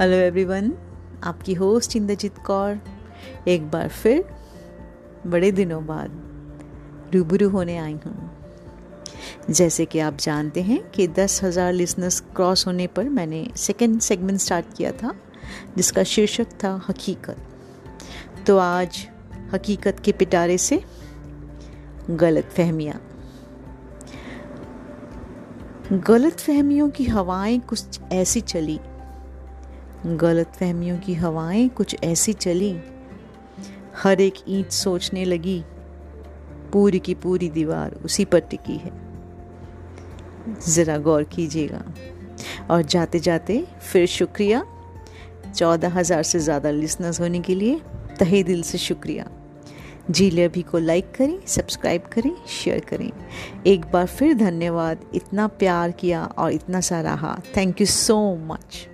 Hello everyone आपकी host Inderjeet Kaur. एक बार फिर, बड़े दिनों बाद रूबरू होने आई हूँ। जैसे कि आप जानते हैं कि दस हज़ार लिसनर्स क्रॉस होने पर मैंने सेकेंड सेगमेंट स्टार्ट किया था, जिसका शीर्षक था हकीकत। तो आज हकीकत के पिटारे से गलत फहमियाँ। गलत फहमियों की हवाएँ कुछ ऐसी चली गलत फहमियों की हवाएँ कुछ ऐसी चली। हर एक ईंट सोचने लगी, पूरी की पूरी दीवार उसी पर टिकी है। ज़रा गौर कीजिएगा। और जाते जाते फिर शुक्रिया। चौदह हज़ार से ज़्यादा लिसनर्स होने के लिए तहे दिल से शुक्रिया। जीले अभी को लाइक करें, सब्सक्राइब करें, शेयर करें। एक बार फिर धन्यवाद। इतना प्यार किया और इतना सराहा थैंक यू सो मच।